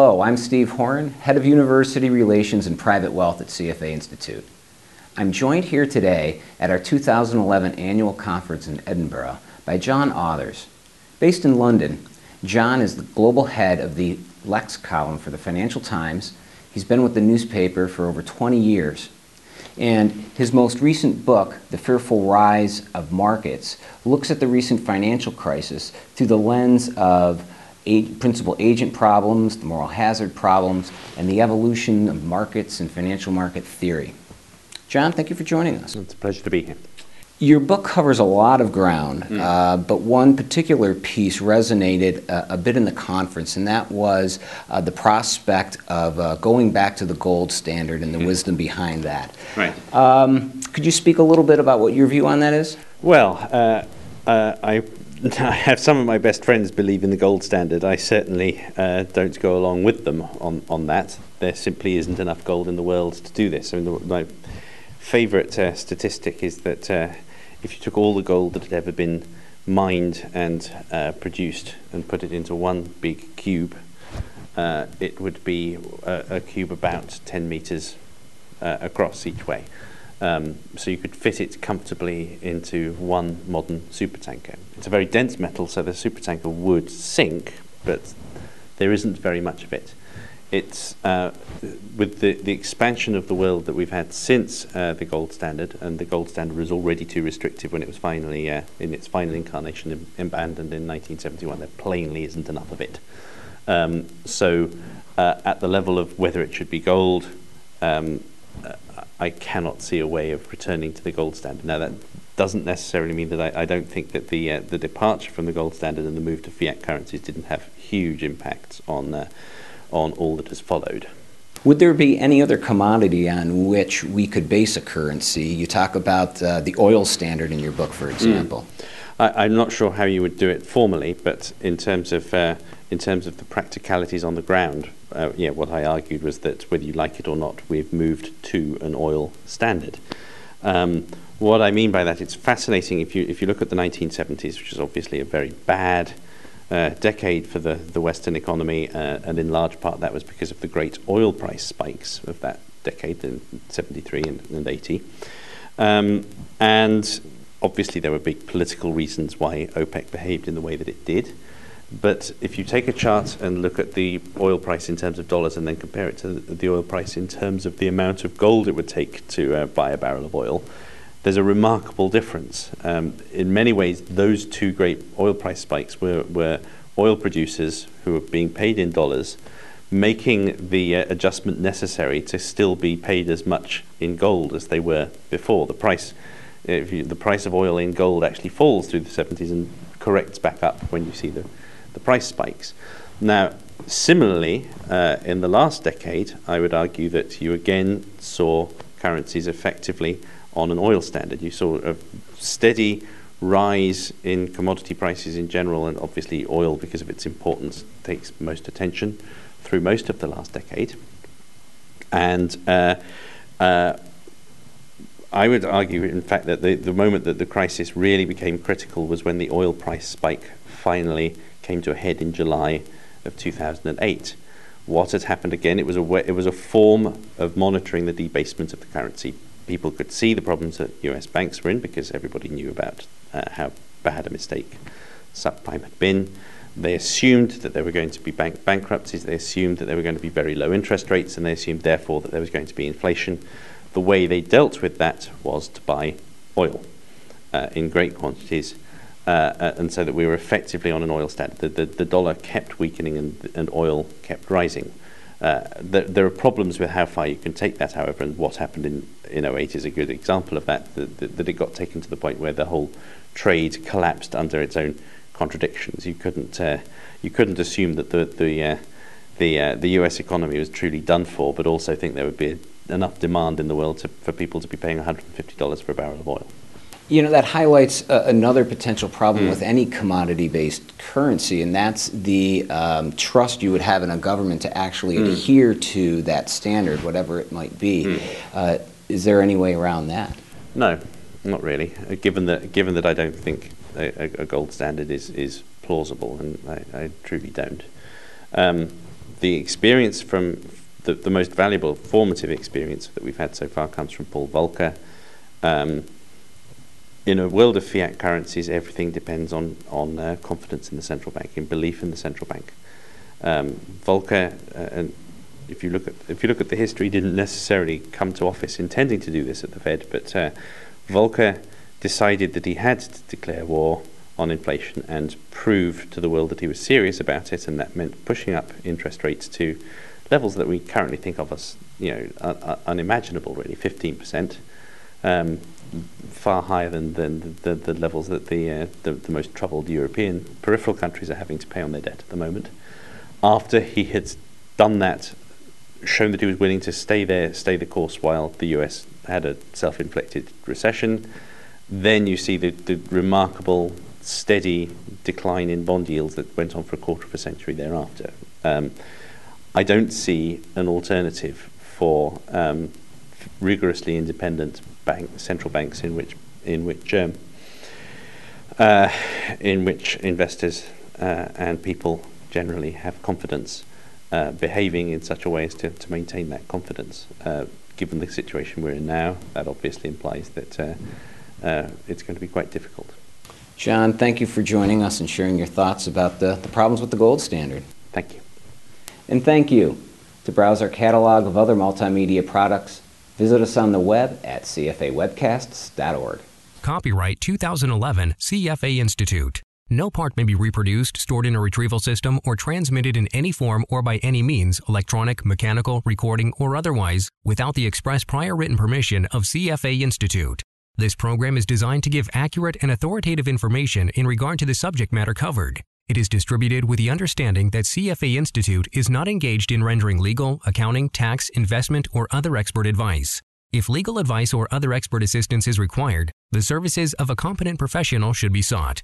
Hello, I'm Steve Horan, Head of University Relations and Private Wealth at CFA Institute. I'm joined here today at our 2011 annual conference in Edinburgh by John Authers. Based in London, John is the global head of the Lex column for the Financial Times. He's been with the newspaper for over 20 years. And his most recent book, The Fearful Rise of Markets, looks at the recent financial crisis through the lens of principal agent problems, the moral hazard problems, and the evolution of markets and financial market theory. John, thank you for joining us. It's a pleasure to be here. Your book covers a lot of ground, mm. uh, but one particular piece resonated a, a, bit in the conference, and that was uh, the prospect of uh, going back to the gold standard and the mm. wisdom behind that. Right. Um, could you speak a little bit about what your view on that is? Well, uh, uh, I I have some of my best friends believe in the gold standard. I certainly uh, don't go along with them on, on that. There simply isn't enough gold in the world to do this. I mean, the, my favourite uh, statistic is that uh, if you took all the gold that had ever been mined and uh, produced and put it into one big cube, uh, it would be a, a, cube about 10 metres uh, across each way. Um, so you could fit it comfortably into one modern supertanker. It's a very dense metal, so the supertanker would sink, but there isn't very much of it. It's uh, with the, the expansion of the world that we've had since uh, the gold standard, and the gold standard was already too restrictive when it was finally uh, in its final incarnation abandoned in 1971. There plainly isn't enough of it. Um, so, uh, at the level of whether it should be gold, um, I cannot see a way of returning to the gold standard. Now, that doesn't necessarily mean that I, I don't think that the uh, the departure from the gold standard and the move to fiat currencies didn't have huge impacts on uh, on all that has followed. Would there be any other commodity on which we could base a currency? You talk about uh, the oil standard in your book, for example. Mm. I, am not sure how you would do it formally, but in terms of uh, in terms of the practicalities on the ground, uh, yeah, what I argued was that whether you like it or not, we've moved to an oil standard. Um, what I mean by that, it's fascinating if you if you look at the 1970s, which is obviously a very bad uh, decade for the, the Western economy, uh, and in large part that was because of the great oil price spikes of that decade in 73 and, and 80. Um, and obviously there were big political reasons why OPEC behaved in the way that it did. But if you take a chart and look at the oil price in terms of dollars and then compare it to the oil price in terms of the amount of gold it would take to uh, buy a barrel of oil, there's a remarkable difference. Um, in many ways, those two great oil price spikes were, were oil producers who were being paid in dollars making the uh, adjustment necessary to still be paid as much in gold as they were before. The price, you, the price of oil in gold actually falls through the 70s and corrects back up when you see the the price spikes. Now, similarly, uh, in the last decade, I would argue that you again saw currencies effectively on an oil standard. You saw a steady rise in commodity prices in general, and obviously oil, because of its importance, takes most attention through most of the last decade. And uh, uh, I would argue, in fact, that the, the moment that the crisis really became critical was when the oil price spike finally came to a head in July of 2008. What had happened again? It was a it was a form of monitoring the debasement of the currency. People could see the problems that U.S. banks were in because everybody knew about uh, how bad a mistake subprime had been. They assumed that there were going to be bank bankruptcies. They assumed that there were going to be very low interest rates, and they assumed therefore that there was going to be inflation. The way they dealt with that was to buy oil uh, in great quantities uh, uh, and so that we were effectively on an oil standard. The, the, the dollar kept weakening and, and oil kept rising. Uh, there, are problems with how far you can take that, however, and what happened in, in 08 is a good example of that, that, that, it got taken to the point where the whole trade collapsed under its own contradictions. You couldn't, uh, you couldn't assume that the, the, uh, the, uh, the US economy was truly done for, but also think there would be enough demand in the world to, for people to be paying $150 for a barrel of oil. You know, that highlights uh, another potential problem mm. with any commodity based currency, and that's the um, trust you would have in a government to actually mm. adhere to that standard, whatever it might be. Mm. Uh, is there any way around that? No, not really. Uh, given, that, given that I don't think a, a gold standard is, is plausible, and I, I truly don't. Um, the experience from the, the most valuable formative experience that we've had so far comes from Paul Volcker. Um, in a world of fiat currencies, everything depends on on uh, confidence in the central bank, in belief in the central bank. Um, Volcker, uh, and if you look at if you look at the history, didn't necessarily come to office intending to do this at the Fed, but uh, Volcker decided that he had to declare war on inflation and prove to the world that he was serious about it, and that meant pushing up interest rates to levels that we currently think of as you know un- unimaginable, really, 15%, um, far higher than, than the, the, the levels that the, uh, the, the most troubled European peripheral countries are having to pay on their debt at the moment. After he had done that, shown that he was willing to stay there, stay the course while the US had a self-inflicted recession, then you see the, the remarkable steady decline in bond yields that went on for a quarter of a century thereafter. Um, I don't see an alternative for um, rigorously independent bank, central banks in which in which um, uh, in which investors uh, and people generally have confidence, uh, behaving in such a way as to, to maintain that confidence. Uh, given the situation we're in now, that obviously implies that uh, uh, it's going to be quite difficult. John, thank you for joining us and sharing your thoughts about the, the problems with the gold standard. Thank you. And thank you. To browse our catalog of other multimedia products, visit us on the web at cfawebcasts.org. Copyright 2011 CFA Institute. No part may be reproduced, stored in a retrieval system, or transmitted in any form or by any means, electronic, mechanical, recording, or otherwise, without the express prior written permission of CFA Institute. This program is designed to give accurate and authoritative information in regard to the subject matter covered. It is distributed with the understanding that CFA Institute is not engaged in rendering legal, accounting, tax, investment, or other expert advice. If legal advice or other expert assistance is required, the services of a competent professional should be sought.